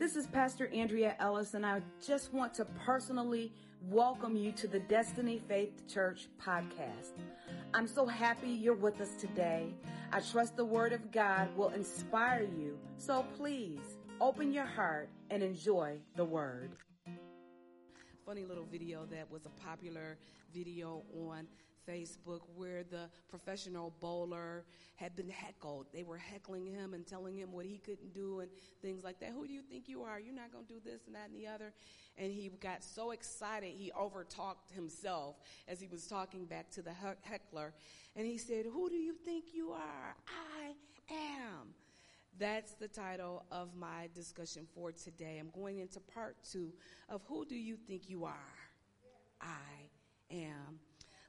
This is Pastor Andrea Ellis, and I just want to personally welcome you to the Destiny Faith Church podcast. I'm so happy you're with us today. I trust the Word of God will inspire you, so please open your heart and enjoy the Word funny little video that was a popular video on Facebook where the professional bowler had been heckled. They were heckling him and telling him what he couldn't do and things like that. Who do you think you are? You're not going to do this and that and the other. And he got so excited, he overtalked himself as he was talking back to the heckler. And he said, Who do you think you are? I am. That's the title of my discussion for today. I'm going into part two of Who Do You Think You Are? I am.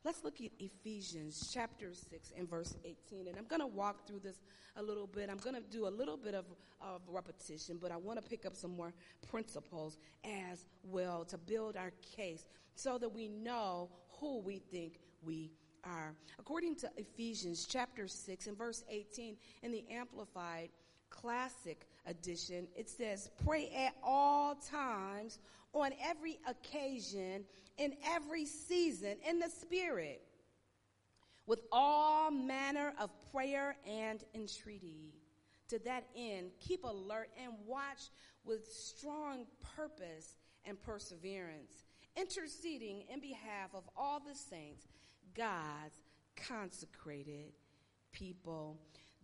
Let's look at Ephesians chapter 6 and verse 18. And I'm going to walk through this a little bit. I'm going to do a little bit of, of repetition, but I want to pick up some more principles as well to build our case so that we know who we think we are. According to Ephesians chapter 6 and verse 18 in the Amplified Classic Edition, it says, Pray at all times, on every occasion, in every season, in the Spirit, with all manner of prayer and entreaty. To that end, keep alert and watch with strong purpose and perseverance, interceding in behalf of all the saints, God's consecrated people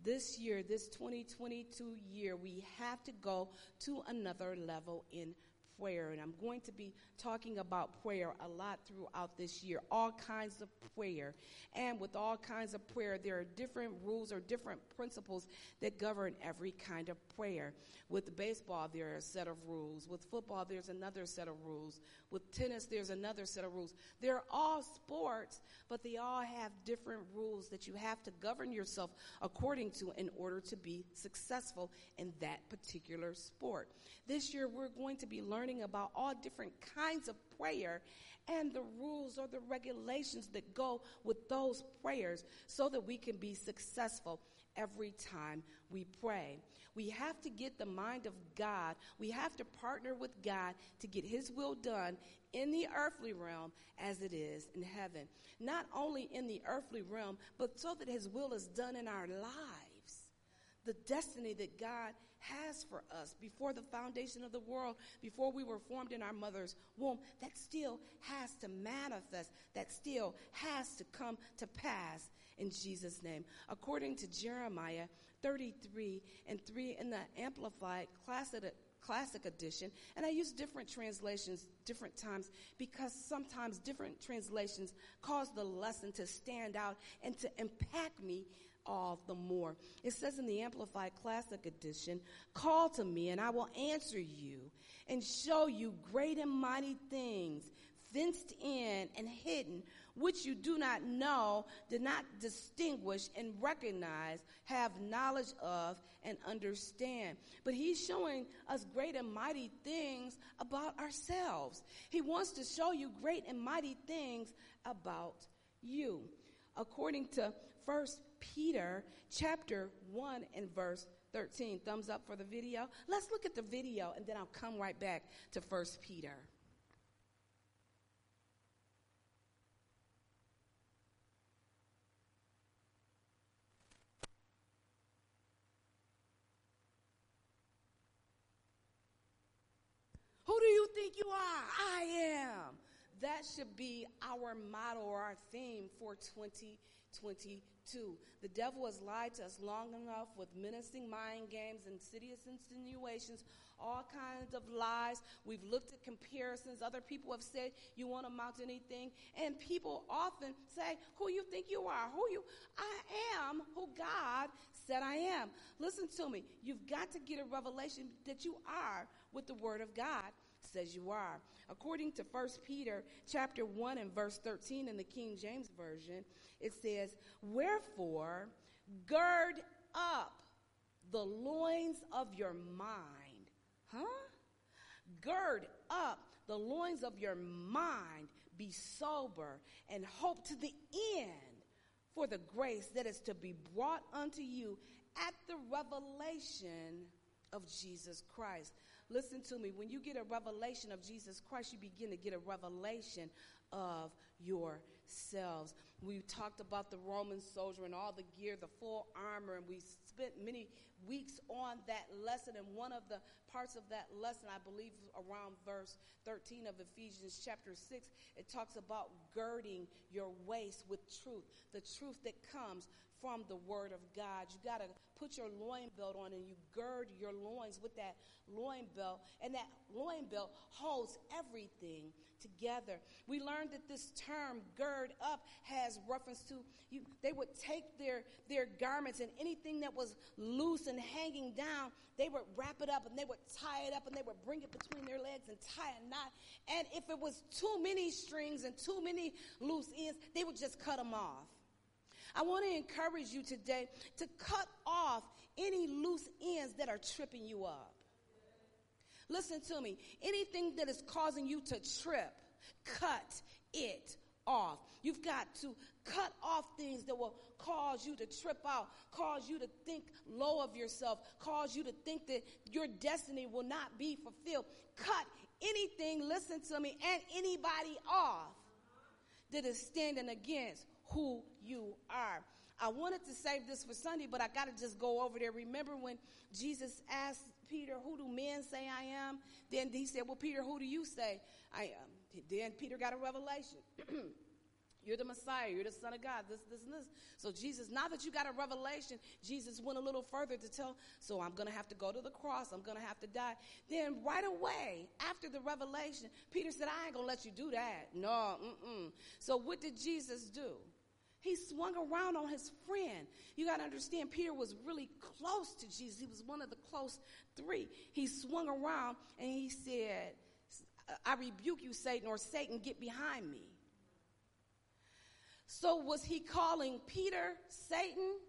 this year, this 2022 year, we have to go to another level in prayer. And I'm going to be talking about prayer a lot throughout this year, all kinds of prayer. And with all kinds of prayer, there are different rules or different principles that govern every kind of prayer. With baseball, there are a set of rules. With football, there's another set of rules. With tennis, there's another set of rules. They're all sports, but they all have different rules that you have to govern yourself according to in order to be successful in that particular sport. This year, we're going to be learning learning about all different kinds of prayer and the rules or the regulations that go with those prayers so that we can be successful every time we pray. We have to get the mind of God. We have to partner with God to get His will done in the earthly realm as it is in heaven. Not only in the earthly realm, but so that His will is done in our lives the destiny that God has for us before the foundation of the world, before we were formed in our mother's womb, that still has to manifest, that still has to come to pass in Jesus' name. According to Jeremiah 33 and 3 in the Amplified Classic classic edition and i use different translations different times because sometimes different translations cause the lesson to stand out and to impact me all the more. It says in the Amplified Classic Edition, call to me and I will answer you and show you great and mighty things fenced in and hidden, which you do not know, do not distinguish and recognize, have knowledge of, and understand. But he's showing us great and mighty things about ourselves. He wants to show you great and mighty things about you according to 1 Peter chapter 1 and verse 13. Thumbs up for the video. Let's look at the video and then I'll come right back to 1 Peter. Who do you think you are? I am that should be our motto or our theme for 2022. The devil has lied to us long enough with menacing mind games, insidious insinuations, all kinds of lies. We've looked at comparisons. Other people have said you won't amount to anything. And people often say, who you think you are, who you, I am who God said I am. Listen to me. You've got to get a revelation that you are with the word of God says you are. According to 1 Peter chapter 1 and verse 13 in the King James Version, it says, Wherefore gird up the loins of your mind. Huh? Gird up the loins of your mind, be sober, and hope to the end for the grace that is to be brought unto you at the revelation of Jesus Christ. Listen to me. When you get a revelation of Jesus Christ, you begin to get a revelation of yourselves. We talked about the Roman soldier and all the gear, the full armor, and we spent many weeks on that lesson. And one of the parts of that lesson, I believe around verse 13 of Ephesians chapter 6, it talks about girding your waist with truth, the truth that comes from the word of God. You got to put your loin belt on and you gird your loins with that loin belt. And that loin belt holds everything together. We learned that this term gird up has reference to you they would take their their garments and anything that was loose and hanging down, they would wrap it up and they would tie it up and they would bring it between their legs and tie a knot. And if it was too many strings and too many loose ends, they would just cut them off. I want to encourage you today to cut off any loose ends that are tripping you up. Listen to me. Anything that is causing you to trip, cut it off. You've got to cut off things that will cause you to trip out, cause you to think low of yourself, cause you to think that your destiny will not be fulfilled. Cut anything, listen to me, and anybody off that is standing against who you are. I wanted to save this for Sunday, but I got to just go over there. Remember when Jesus asked Peter, Who do men say I am? Then he said, Well, Peter, who do you say I am? Then Peter got a revelation. You're the Messiah. You're the Son of God. This, this, and this. So Jesus, now that you got a revelation, Jesus went a little further to tell, so I'm going to have to go to the cross. I'm going to have to die. Then right away, after the revelation, Peter said, I ain't going to let you do that. No, mm-mm. So what did Jesus do? He swung around on his friend. You got to understand, Peter was really close to Jesus. He was one of the close three. He swung around and he said, I rebuke you, Satan, or Satan, get behind me. So was he calling Peter Satan?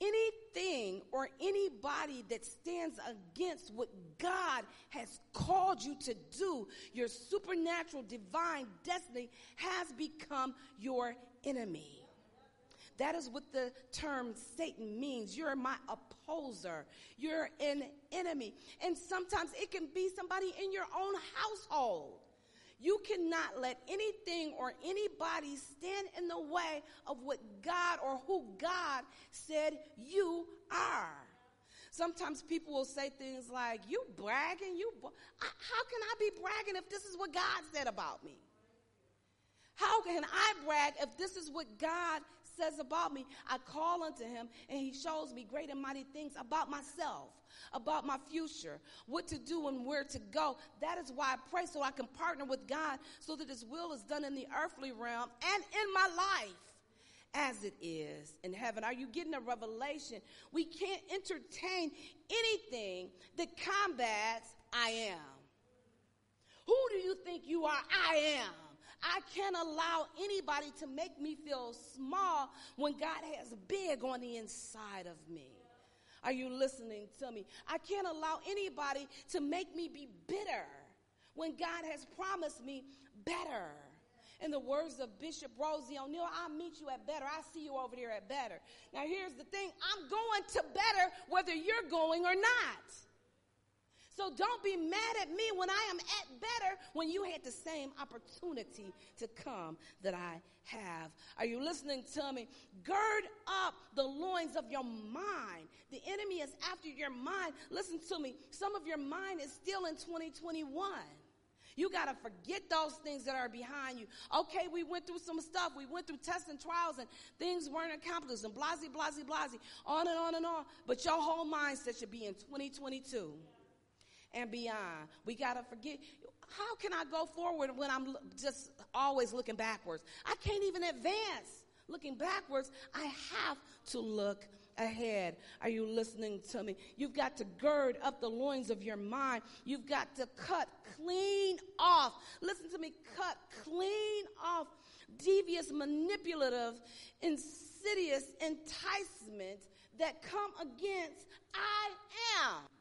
Anything or anybody that stands against what God has called you to do, your supernatural divine destiny has become your enemy. That is what the term Satan means. You're my opposer. You're an enemy. And sometimes it can be somebody in your own household. You cannot let anything or anybody stand in the way of what God or who God said you are. Sometimes people will say things like, You bragging? You how can I be bragging if this is what God said about me? How can I brag if this is what God says about me? I call unto him and he shows me great and mighty things about myself about my future, what to do and where to go. That is why I pray so I can partner with God so that His will is done in the earthly realm and in my life as it is in heaven. Are you getting a revelation? We can't entertain anything that combats I am. Who do you think you are? I am. I can't allow anybody to make me feel small when God has big on the inside of me. Are you listening to me? I can't allow anybody to make me be bitter when God has promised me better. In the words of Bishop Rosie O'Neal, I'll meet you at better. I see you over there at better. Now, here's the thing I'm going to better whether you're going or not. So don't be mad at me when I am at better when you had the same opportunity to come that I have. Are you listening to me? Gird up the loins of your mind. The enemy is after your mind. Listen to me. Some of your mind is still in 2021. You got to forget those things that are behind you. Okay, we went through some stuff. We went through tests and trials and things weren't accomplished and blasey, blasey, blasey, on and on and on. But your whole mindset should be in 2022 and beyond. We got to forget. How can I go forward when I'm just always looking backwards? I can't even advance looking backwards. I have to look ahead. Are you listening to me? You've got to gird up the loins of your mind. You've got to cut clean off. Listen to me, cut clean off devious, manipulative, insidious enticement that come against I am.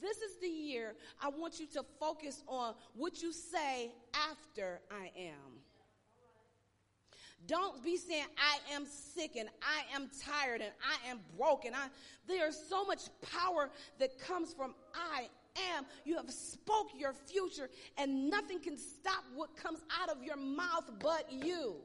This is the year I want you to focus on what you say after I am. Don't be saying, I am sick and I am tired and I am broken. I, there's so much power that comes from I am. You have spoke your future and nothing can stop what comes out of your mouth but you.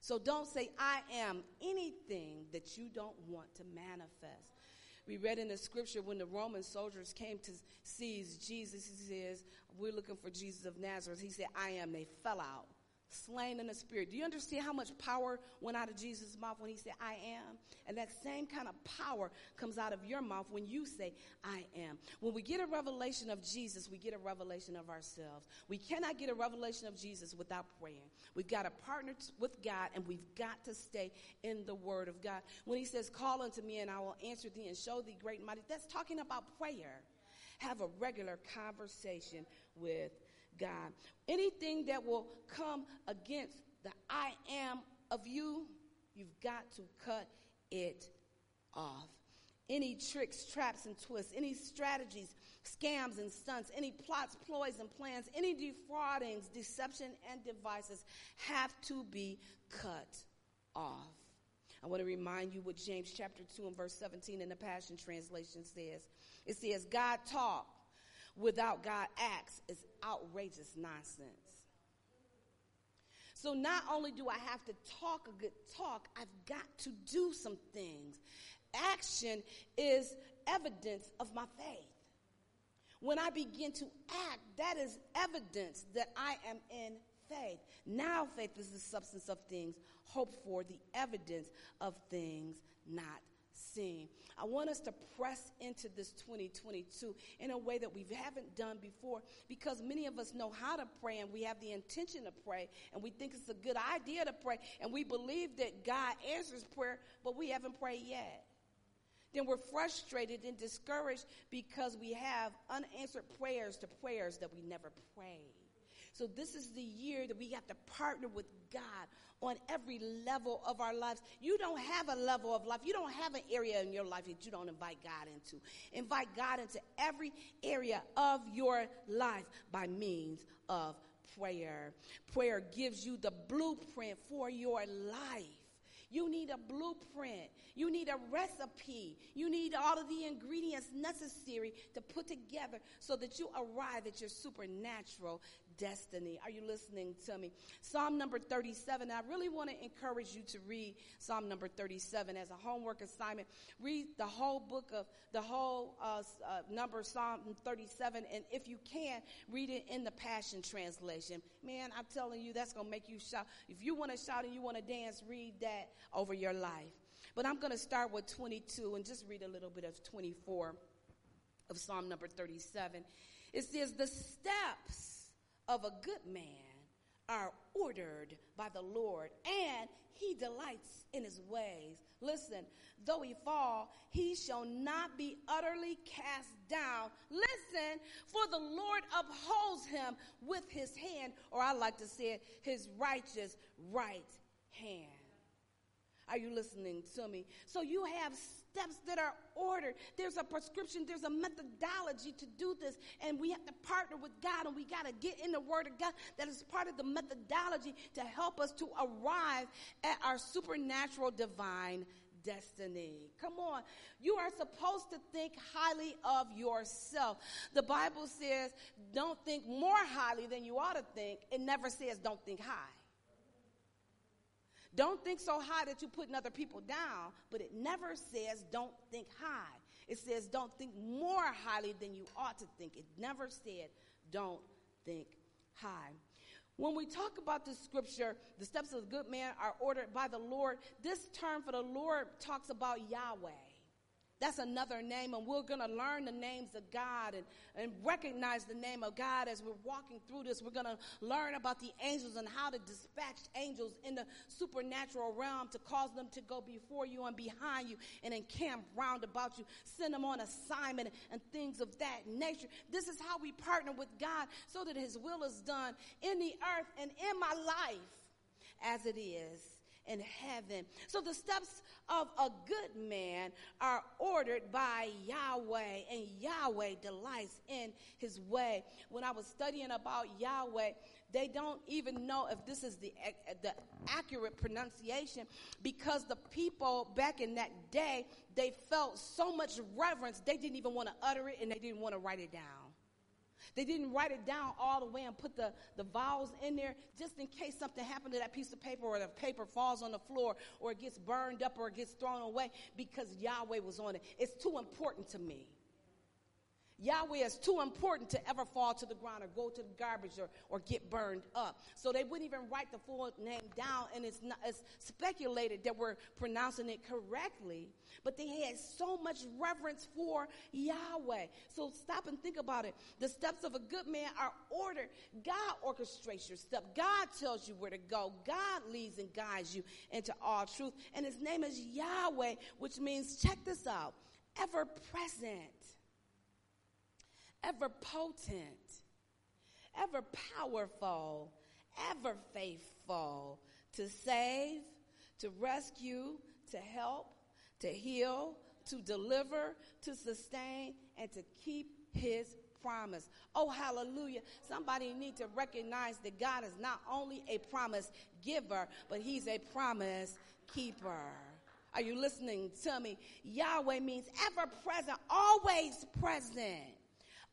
So don't say, I am anything that you don't want to manifest. We read in the scripture when the Roman soldiers came to seize Jesus, he says, We're looking for Jesus of Nazareth. He said, I am. They fell out slain in the spirit. Do you understand how much power went out of Jesus' mouth when he said, I am? And that same kind of power comes out of your mouth when you say, I am. When we get a revelation of Jesus, we get a revelation of ourselves. We cannot get a revelation of Jesus without praying. We've got to partner with God and we've got to stay in the word of God. When he says, Call unto me and I will answer thee and show thee great and mighty, that's talking about prayer. Have a regular conversation with God. Anything that will come against the I am of you, you've got to cut it off. Any tricks, traps, and twists, any strategies, scams and stunts, any plots, ploys, and plans, any defraudings, deception, and devices have to be cut off. I want to remind you what James chapter 2 and verse 17 in the Passion Translation says. It says, God talk without God acts is outrageous nonsense. So not only do I have to talk a good talk, I've got to do some things. Action is evidence of my faith. When I begin to act, that is evidence that I am in faith. Now faith is the substance of things hoped for, the evidence of things not seen. I want us to press into this 2022 in a way that we haven't done before because many of us know how to pray and we have the intention to pray and we think it's a good idea to pray and we believe that God answers prayer, but we haven't prayed yet. Then we're frustrated and discouraged because we have unanswered prayers to prayers that we never prayed. So this is the year that we have to partner with God on every level of our lives. You don't have a level of life. You don't have an area in your life that you don't invite God into. Invite God into every area of your life by means of prayer. Prayer gives you the blueprint for your life. You need a blueprint. You need a recipe. You need all of the ingredients necessary to put together so that you arrive at your supernatural destiny. Are you listening to me? Psalm number 37. I really want to encourage you to read Psalm number 37 as a homework assignment. Read the whole book of the whole uh, uh, number Psalm 37, and if you can, read it in the Passion Translation. Man, I'm telling you, that's going to make you shout. If you want to shout and you want to dance, read that over your life. But I'm going to start with 22 and just read a little bit of 24 of Psalm number 37. It says, The steps of a good man are ordered by the Lord, and he delights in his ways. Listen, though he fall, he shall not be utterly cast down. Listen, for the Lord upholds him with his hand, or I like to say it, his righteous right hand. Are you listening to me? So you have steps that are ordered. There's a prescription, there's a methodology to do this. And we have to partner with God and we got to get in the Word of God. That is part of the methodology to help us to arrive at our supernatural divine destiny. Come on. You are supposed to think highly of yourself. The Bible says, don't think more highly than you ought to think. It never says, don't think high. Don't think so high that you're putting other people down, but it never says don't think high. It says don't think more highly than you ought to think. It never said don't think high. When we talk about the scripture, the steps of a good man are ordered by the Lord. This term for the Lord talks about Yahweh. That's another name, and we're going to learn the names of God and, and recognize the name of God as we're walking through this. We're going to learn about the angels and how to dispatch angels in the supernatural realm to cause them to go before you and behind you and encamp round about you, send them on assignment and things of that nature. This is how we partner with God so that His will is done in the earth and in my life as it is in heaven. So the steps of a good man are ordered by Yahweh, and Yahweh delights in his way. When I was studying about Yahweh, they don't even know if this is the, the accurate pronunciation because the people back in that day, they felt so much reverence, they didn't even want to utter it and they didn't want to write it down. They didn't write it down all the way and put the, the vowels in there just in case something happened to that piece of paper or the paper falls on the floor or it gets burned up or it gets thrown away because Yahweh was on it. It's too important to me. Yahweh is too important to ever fall to the ground or go to the garbage or, or get burned up. So they wouldn't even write the full name down, and it's, not, it's speculated that we're pronouncing it correctly. But they had so much reverence for Yahweh. So stop and think about it. The steps of a good man are ordered. God orchestrates your step. God tells you where to go. God leads and guides you into all truth. And his name is Yahweh, which means, check this out, ever present ever potent, ever powerful, ever faithful to save, to rescue, to help, to heal, to deliver, to sustain, and to keep his promise. Oh, hallelujah. Somebody need to recognize that God is not only a promise giver, but he's a promise keeper. Are you listening to me? Yahweh means ever present, always present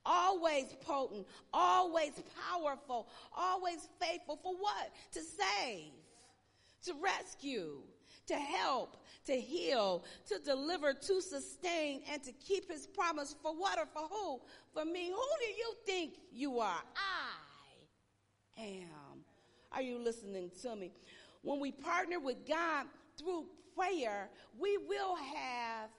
always potent, always powerful, always faithful for what? To save, to rescue, to help, to heal, to deliver, to sustain, and to keep his promise for what or for who? For me. Who do you think you are? I am. Are you listening to me? When we partner with God through prayer, we will have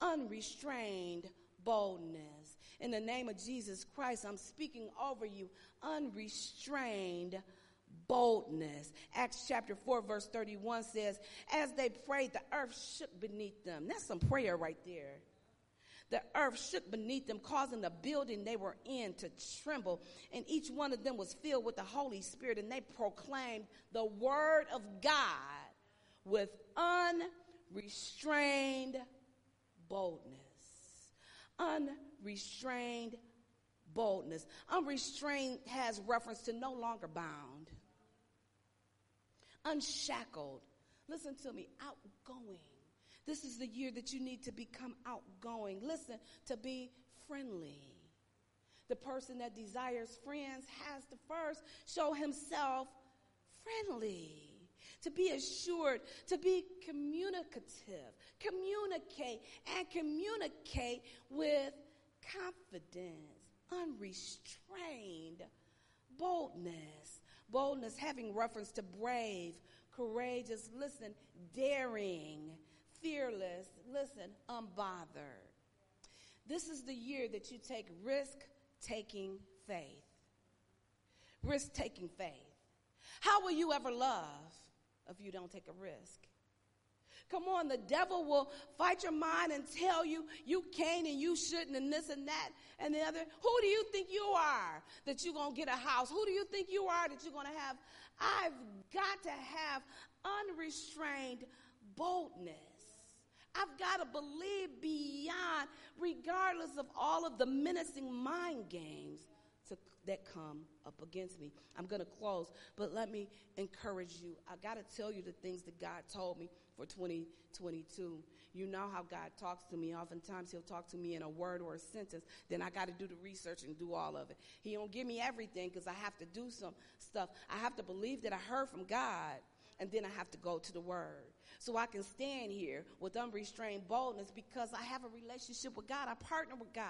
unrestrained boldness in the name of Jesus Christ, I'm speaking over you unrestrained boldness. Acts chapter 4, verse 31 says, As they prayed, the earth shook beneath them. That's some prayer right there. The earth shook beneath them, causing the building they were in to tremble. And each one of them was filled with the Holy Spirit, and they proclaimed the word of God with unrestrained boldness. Unrestrained boldness. Unrestrained has reference to no longer bound, unshackled. Listen to me, outgoing. This is the year that you need to become outgoing. Listen, to be friendly. The person that desires friends has to first show himself friendly to be assured, to be communicative, communicate and communicate with confidence, unrestrained boldness. Boldness having reference to brave, courageous, listen, daring, fearless, listen, unbothered. This is the year that you take risk taking faith. Risk taking faith. How will you ever love if you don't take a risk? Come on, the devil will fight your mind and tell you you can't and you shouldn't and this and that and the other. Who do you think you are that you're going to get a house? Who do you think you are that you're going to have? I've got to have unrestrained boldness. I've got to believe beyond, regardless of all of the menacing mind games to, that come up against me. I'm going to close, but let me encourage you. I got to tell you the things that God told me for 2022. You know how God talks to me. Oftentimes He'll talk to me in a word or a sentence. Then I got to do the research and do all of it. He don't give me everything because I have to do some stuff. I have to believe that I heard from God, and then I have to go to the Word. So I can stand here with unrestrained boldness because I have a relationship with God. I partner with God.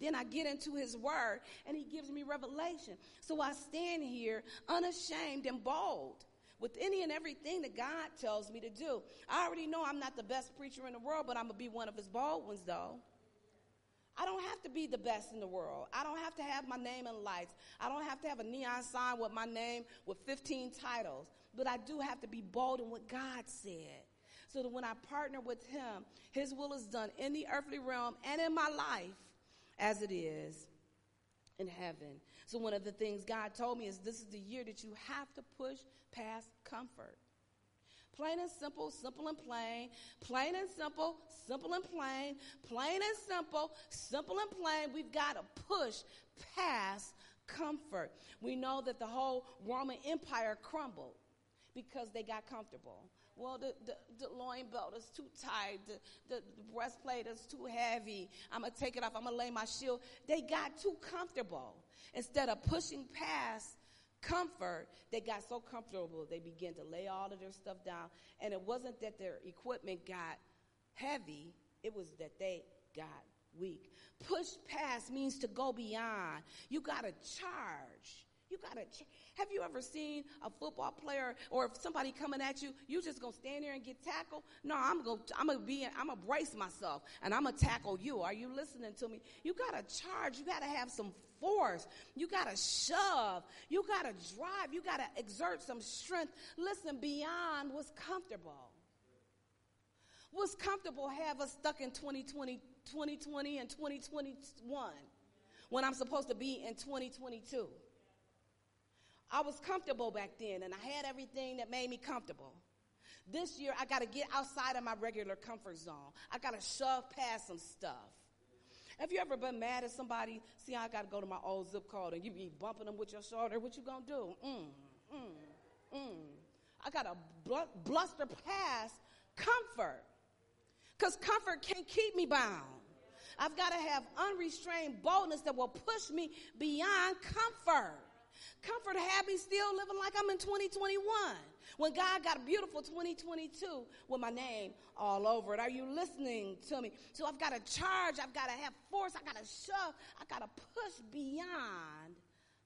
Then I get into His Word, and He gives me revelation. So I stand here unashamed and bold with any and everything that God tells me to do. I already know I'm not the best preacher in the world, but I'm going to be one of his bold ones, though. I don't have to be the best in the world. I don't have to have my name in lights. I don't have to have a neon sign with my name with 15 titles. But I do have to be bold in what God said. So that when I partner with Him, His will is done in the earthly realm and in my life as it is in heaven. So one of the things God told me is this is the year that you have to push past comfort. Plain and simple, simple and plain. Plain and simple, simple and plain. Plain and simple, simple and plain. We've got to push past comfort. We know that the whole Roman Empire crumbled because they got comfortable. Well, the, the, the loin belt is too tight. The, the, the breastplate is too heavy. I'm going to take it off. I'm going to lay my shield. They got too comfortable. Instead of pushing past comfort, they got so comfortable they began to lay all of their stuff down. And it wasn't that their equipment got heavy, it was that they got weak. Push past means to go beyond. You got to charge. You got to. Ch- Have you ever seen a football player or if somebody coming at you, you just gonna stand there and get tackled? No, I'm gonna. I'm gonna be. I'm gonna brace myself and I'm gonna tackle you. Are you listening to me? You got to charge. You got to have some force. You got to shove. You got to drive. You got to exert some strength. Listen, beyond what's comfortable. What's comfortable have us stuck in 2020, 2020 and 2021 when I'm supposed to be in 2022. I was comfortable back then and I had everything that made me comfortable. This year, I got to get outside of my regular comfort zone. I got to shove past some stuff. Have you ever been mad at somebody? See, I got to go to my old zip code and you be bumping them with your shoulder. What you gonna do? Mm, mm, mm. I got to bl- bluster past comfort because comfort can't keep me bound. I've got to have unrestrained boldness that will push me beyond comfort. Comfort me still living like I'm in 2021. When God got a beautiful 2022 with my name all over it. Are you listening to me? So I've got to charge, I've got to have force, I got to shove, I got to push beyond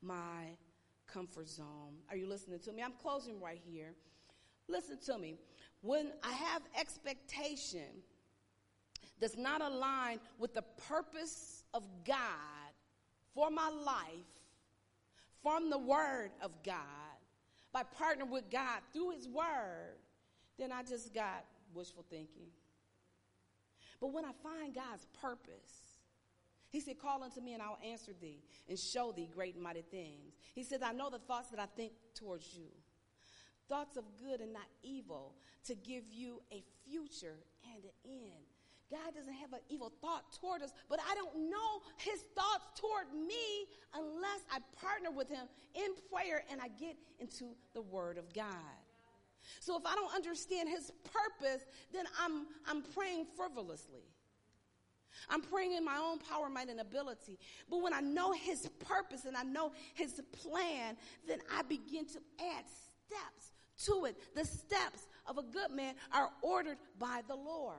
my comfort zone. Are you listening to me? I'm closing right here. Listen to me. When I have expectation does not align with the purpose of God for my life, from the Word of God, by partnering with God through His Word, then I just got wishful thinking. But when I find God's purpose, He said, Call unto me and I'll answer thee and show thee great and mighty things. He said, I know the thoughts that I think towards you thoughts of good and not evil to give you a future and an end. God doesn't have an evil thought toward us, but I don't know his thoughts toward me unless I partner with him in prayer and I get into the word of God. So if I don't understand his purpose, then I'm, I'm praying frivolously. I'm praying in my own power, might, and ability. But when I know his purpose and I know his plan, then I begin to add steps to it. The steps of a good man are ordered by the Lord.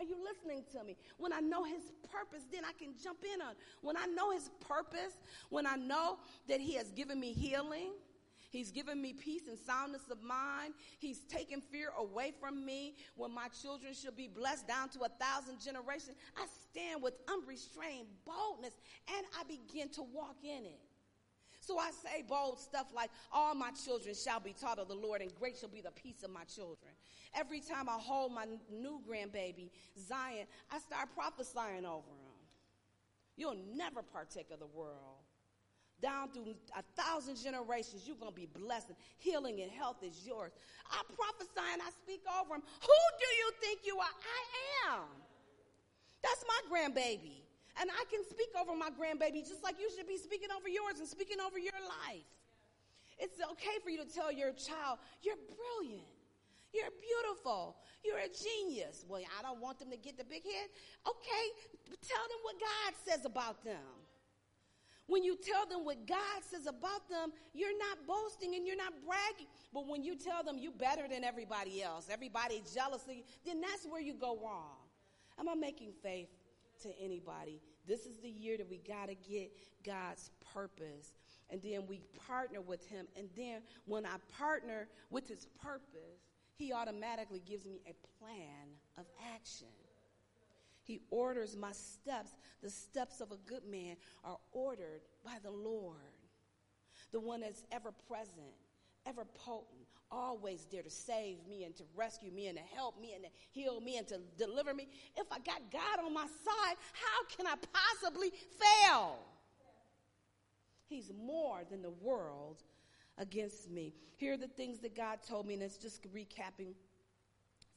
Are you listening to me? When I know his purpose, then I can jump in on. When I know his purpose, when I know that he has given me healing, he's given me peace and soundness of mind, he's taken fear away from me. When my children shall be blessed down to a thousand generations, I stand with unrestrained boldness and I begin to walk in it. So I say bold stuff like, All my children shall be taught of the Lord, and great shall be the peace of my children. Every time I hold my new grandbaby, Zion, I start prophesying over him. You'll never partake of the world. Down through a thousand generations, you're going to be blessed. Healing and health is yours. I prophesy and I speak over him. Who do you think you are? I am. That's my grandbaby. And I can speak over my grandbaby just like you should be speaking over yours and speaking over your life. It's okay for you to tell your child, you're brilliant. You're beautiful. You're a genius. Well, I don't want them to get the big head. Okay, tell them what God says about them. When you tell them what God says about them, you're not boasting and you're not bragging. But when you tell them you're better than everybody else, everybody jealous of you, then that's where you go wrong. Am I making faith to anybody? This is the year that we got to get God's purpose. And then we partner with Him. And then when I partner with His purpose, he automatically gives me a plan of action. He orders my steps. The steps of a good man are ordered by the Lord, the one that's ever present, ever potent, always there to save me and to rescue me and to help me and to heal me and to deliver me. If I got God on my side, how can I possibly fail? He's more than the world against me. Here are the things that God told me, and it's just recapping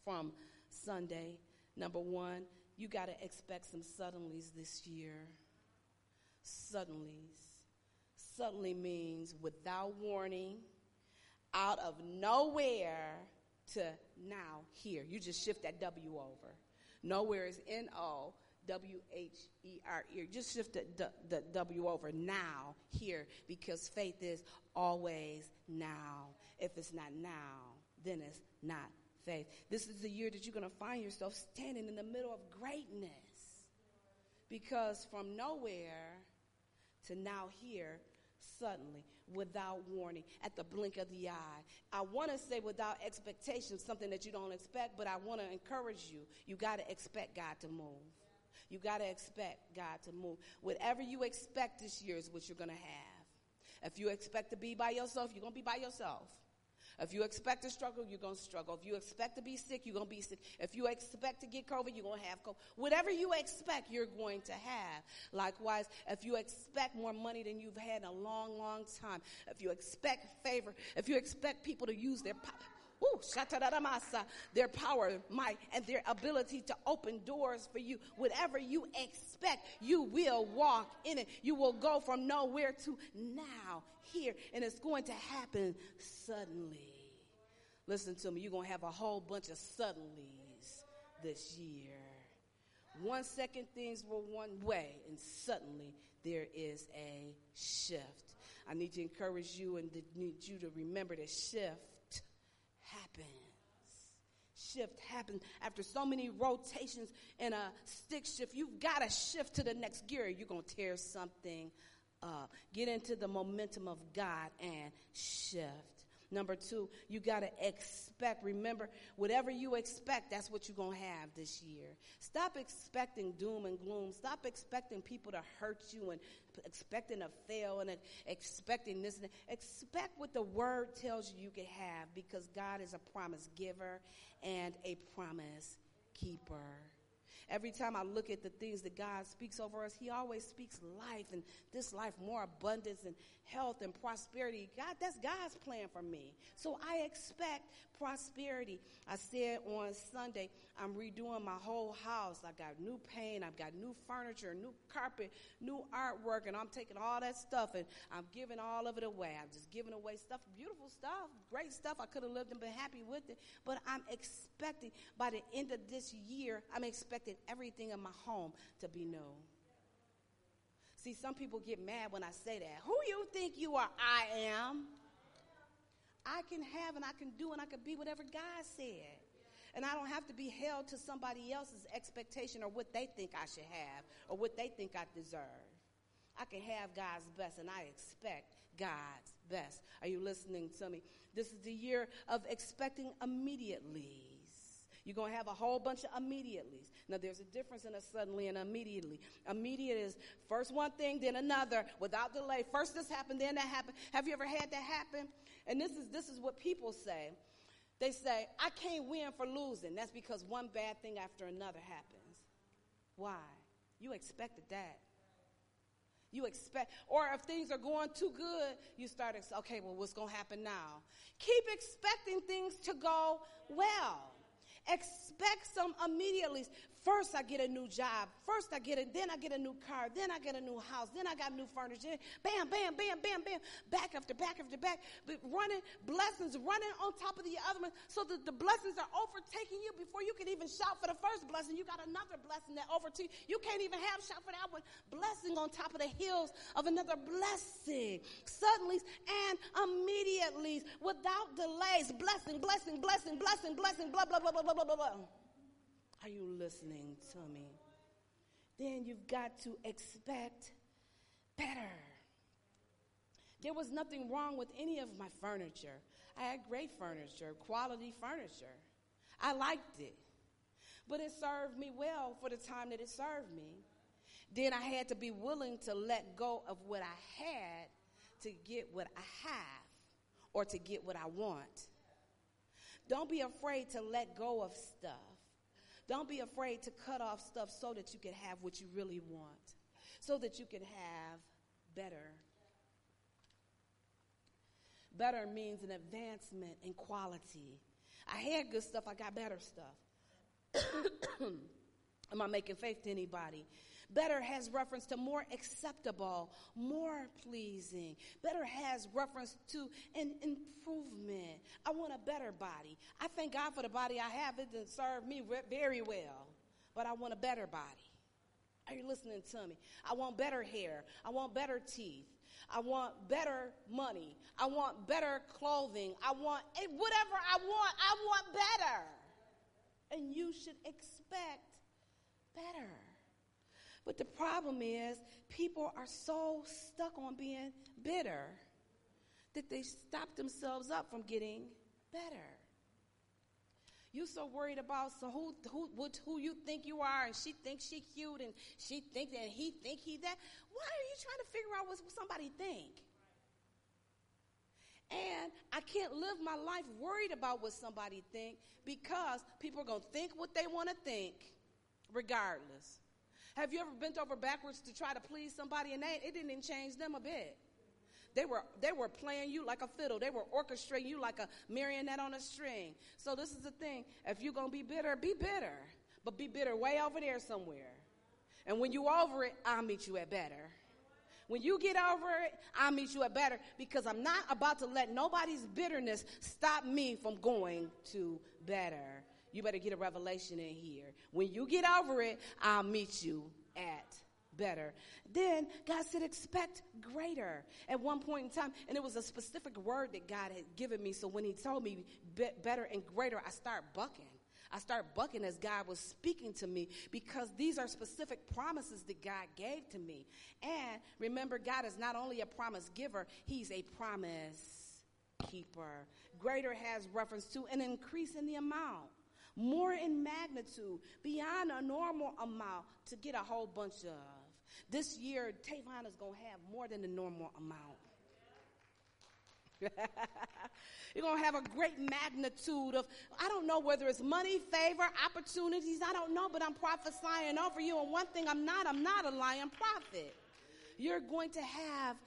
from Sunday. Number one, you got to expect some suddenlies this year. Suddenlies. Suddenly means without warning, out of nowhere to now here. You just shift that W over. Nowhere is N O W H E R E. Just shift the, the W over now here because faith is always now. If it's not now, then it's not faith. This is the year that you're going to find yourself standing in the middle of greatness. Because from nowhere to now here, suddenly, without warning, at the blink of the eye. I want to say without expectation, something that you don't expect, but I want to encourage you. You got to expect God to move. You got to expect God to move. Whatever you expect this year is what you're going to have. If you expect to be by yourself, you're going to be by yourself. If you expect to struggle, you're going to struggle. If you expect to be sick, you're going to be sick. If you expect to get COVID, you're going to have COVID. Whatever you expect, you're going to have. Likewise, if you expect more money than you've had in a long, long time, if you expect favor, if you expect people to use their power, Their power, might, and their ability to open doors for you. Whatever you expect, you will walk in it. You will go from nowhere to now, here, and it's going to happen suddenly. Listen to me, you're going to have a whole bunch of suddenlies this year. One second things were one way, and suddenly there is a shift. I need to encourage you and need you to remember to shift. Shift happens after so many rotations in a stick shift. You've got to shift to the next gear. You're going to tear something up. Get into the momentum of God and shift. Number two, you got to expect. Remember, whatever you expect, that's what you're going to have this year. Stop expecting doom and gloom. Stop expecting people to hurt you and expecting to fail and expecting this. And expect what the word tells you you can have because God is a promise giver and a promise keeper. Every time I look at the things that God speaks over us, He always speaks life and this life more abundance and health and prosperity. God, that's God's plan for me. So I expect prosperity. I said on Sunday, I'm redoing my whole house. I got new paint, I've got new furniture, new carpet, new artwork, and I'm taking all that stuff and I'm giving all of it away. I'm just giving away stuff, beautiful stuff, great stuff. I could have lived and been happy with it, but I'm expecting by the end of this year, I'm expecting everything in my home to be new. See, some people get mad when I say that. Who you think you are? I am. I can have and I can do and I can be whatever God said. And I don't have to be held to somebody else's expectation or what they think I should have or what they think I deserve. I can have God's best and I expect God's best. Are you listening to me? This is the year of expecting immediately. You're going to have a whole bunch of immediatelys. Now, there's a difference in a suddenly and immediately. Immediate is first one thing, then another, without delay. First this happened, then that happened. Have you ever had that happen? And this is this is what people say. They say, I can't win for losing. That's because one bad thing after another happens. Why? You expected that. You expect, or if things are going too good, you start, okay, well, what's going to happen now? Keep expecting things to go well. Expect some immediately. First, I get a new job. First, I get it. Then I get a new car. Then I get a new house. Then I got new furniture. Bam, bam, bam, bam, bam. Back after back after back. But running blessings, running on top of the other one, so that the blessings are overtaking you before you can even shout for the first blessing. You got another blessing that overtakes you. You can't even have shout for that one. Blessing on top of the hills of another blessing. Suddenly and immediately, without delays. Blessing, blessing, blessing, blessing, blessing. Blah blah blah blah blah blah blah. Are you listening to me? Then you've got to expect better. There was nothing wrong with any of my furniture. I had great furniture, quality furniture. I liked it. But it served me well for the time that it served me. Then I had to be willing to let go of what I had to get what I have or to get what I want. Don't be afraid to let go of stuff. Don't be afraid to cut off stuff so that you can have what you really want, so that you can have better. Better means an advancement in quality. I had good stuff, I got better stuff. Am I making faith to anybody? Better has reference to more acceptable, more pleasing. Better has reference to an improvement. I want a better body. I thank God for the body I have. It didn't serve me very well, but I want a better body. Are you listening to me? I want better hair. I want better teeth. I want better money. I want better clothing. I want eh, whatever I want. I want better. And you should expect better. But the problem is, people are so stuck on being bitter that they stop themselves up from getting better. You're so worried about so who who who you think you are, and she thinks she cute, and she thinks that he think he that. Why are you trying to figure out what somebody think? And I can't live my life worried about what somebody think because people are gonna think what they want to think, regardless. Have you ever bent over backwards to try to please somebody and they, it didn't even change them a bit? They were, they were playing you like a fiddle. They were orchestrating you like a marionette on a string. So this is the thing. If you're going to be bitter, be bitter. But be bitter way over there somewhere. And when you over it, I'll meet you at better. When you get over it, I'll meet you at better because I'm not about to let nobody's bitterness stop me from going to better you better get a revelation in here. When you get over it, I'll meet you at better. Then God said, expect greater at one point in time. And it was a specific word that God had given me. So when He told me be- better and greater, I start bucking. I start bucking as God was speaking to me because these are specific promises that God gave to me. And remember, God is not only a promise giver, He's a promise keeper. Greater has reference to an increase in the amount more in magnitude, beyond a normal amount to get a whole bunch of. This year, Tavon is going to have more than the normal amount. You're going to have a great magnitude of, I don't know whether it's money, favor, opportunities, I don't know, but I'm prophesying over you. And one thing I'm not, I'm not a lying prophet. You're going to have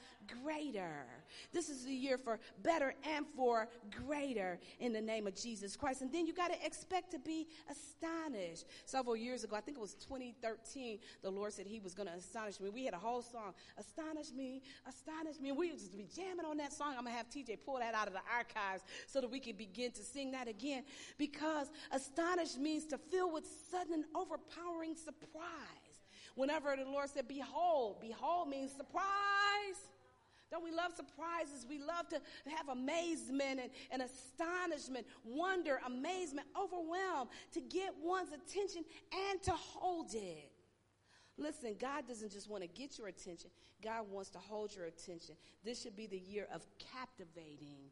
greater. This is the year for better and for greater in the name of Jesus Christ. And then you got to expect to be astonished. Several years ago, I think it was 2013, the Lord said He was going to astonish me. We had a whole song, Astonish Me, Astonish Me. And we just be jamming on that song. I'm going to have TJ pull that out of the archives so that we can begin to sing that again because astonish means to fill with sudden, overpowering surprise. Whenever the Lord said, Behold, behold means surprise. Don't we love surprises? We love to have amazement and, and astonishment, wonder, amazement, overwhelm, to get one's attention and to hold it. Listen, God doesn't just want to get your attention, God wants to hold your attention. This should be the year of captivating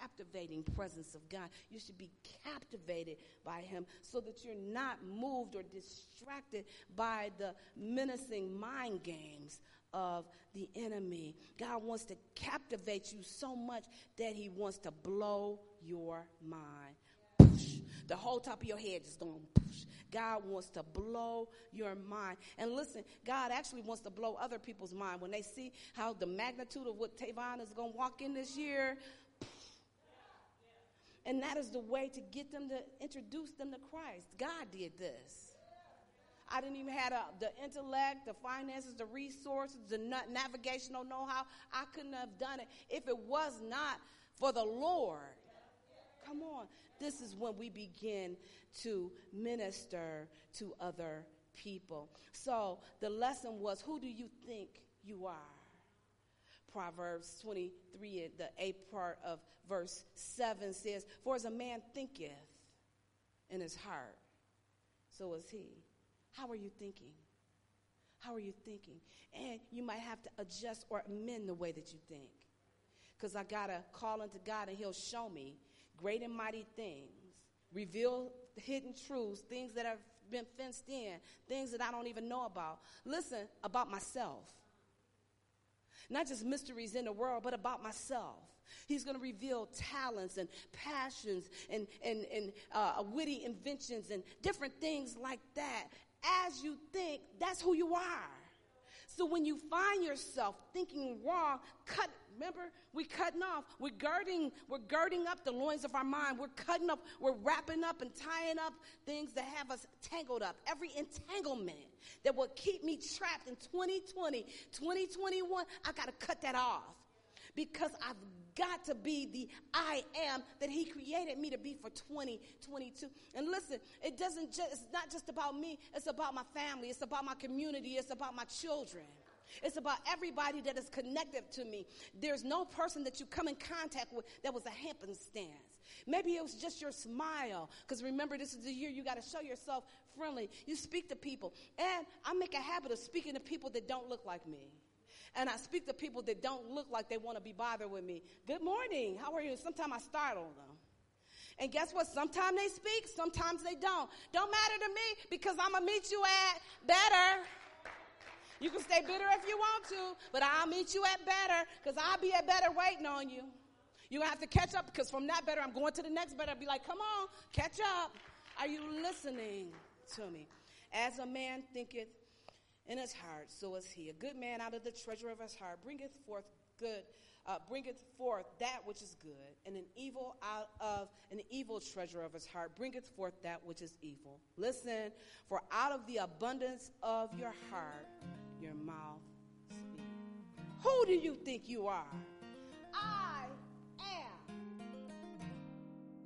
captivating presence of God. You should be captivated by Him so that you're not moved or distracted by the menacing mind games of the enemy. God wants to captivate you so much that He wants to blow your mind. Push. The whole top of your head is going push. God wants to blow your mind. And listen, God actually wants to blow other people's mind when they see how the magnitude of what Tavon is going to walk in this year. And that is the way to get them to introduce them to Christ. God did this. I didn't even have the intellect, the finances, the resources, the navigational know how. I couldn't have done it if it was not for the Lord. Come on. This is when we begin to minister to other people. So the lesson was who do you think you are? Proverbs 23, the eighth part of verse 7 says, For as a man thinketh in his heart, so is he. How are you thinking? How are you thinking? And you might have to adjust or amend the way that you think. Because I got to call unto God and He'll show me great and mighty things, reveal hidden truths, things that have been fenced in, things that I don't even know about. Listen, about myself. Not just mysteries in the world, but about myself. He's going to reveal talents and passions and, and, and uh, witty inventions and different things like that. As you think, that's who you are. So when you find yourself thinking wrong, cut Remember, we're cutting off. We're girding, we're girding up the loins of our mind. We're cutting up, we're wrapping up and tying up things that have us tangled up. Every entanglement that will keep me trapped in 2020, 2021, I gotta cut that off. Because I've got to be the I am that He created me to be for 2022. And listen, it doesn't just, it's not just about me, it's about my family, it's about my community, it's about my children. It's about everybody that is connected to me. There's no person that you come in contact with that was a happenstance. Maybe it was just your smile. Because remember, this is the year you got to show yourself friendly. You speak to people. And I make a habit of speaking to people that don't look like me. And I speak to people that don't look like they want to be bothered with me. Good morning. How are you? Sometimes I startle them. And guess what? Sometimes they speak, sometimes they don't. Don't matter to me because I'm going to meet you at better. You can stay bitter if you want to, but I'll meet you at better because I'll be at better waiting on you. You're going to have to catch up because from that better, I'm going to the next better. I'll be like, come on, catch up. Are you listening to me? As a man thinketh in his heart, so is he. A good man out of the treasure of his heart bringeth forth good, uh, bringeth forth that which is good, and an evil out of an evil treasure of his heart bringeth forth that which is evil. Listen, for out of the abundance of your heart your mouth speak. Who do you think you are? I am.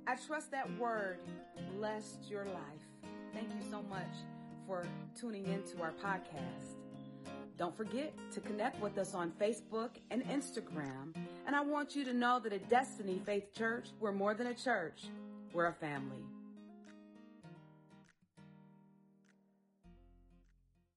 I trust that word blessed your life. Thank you so much for tuning into our podcast. Don't forget to connect with us on Facebook and Instagram. And I want you to know that at Destiny Faith Church, we're more than a church, we're a family.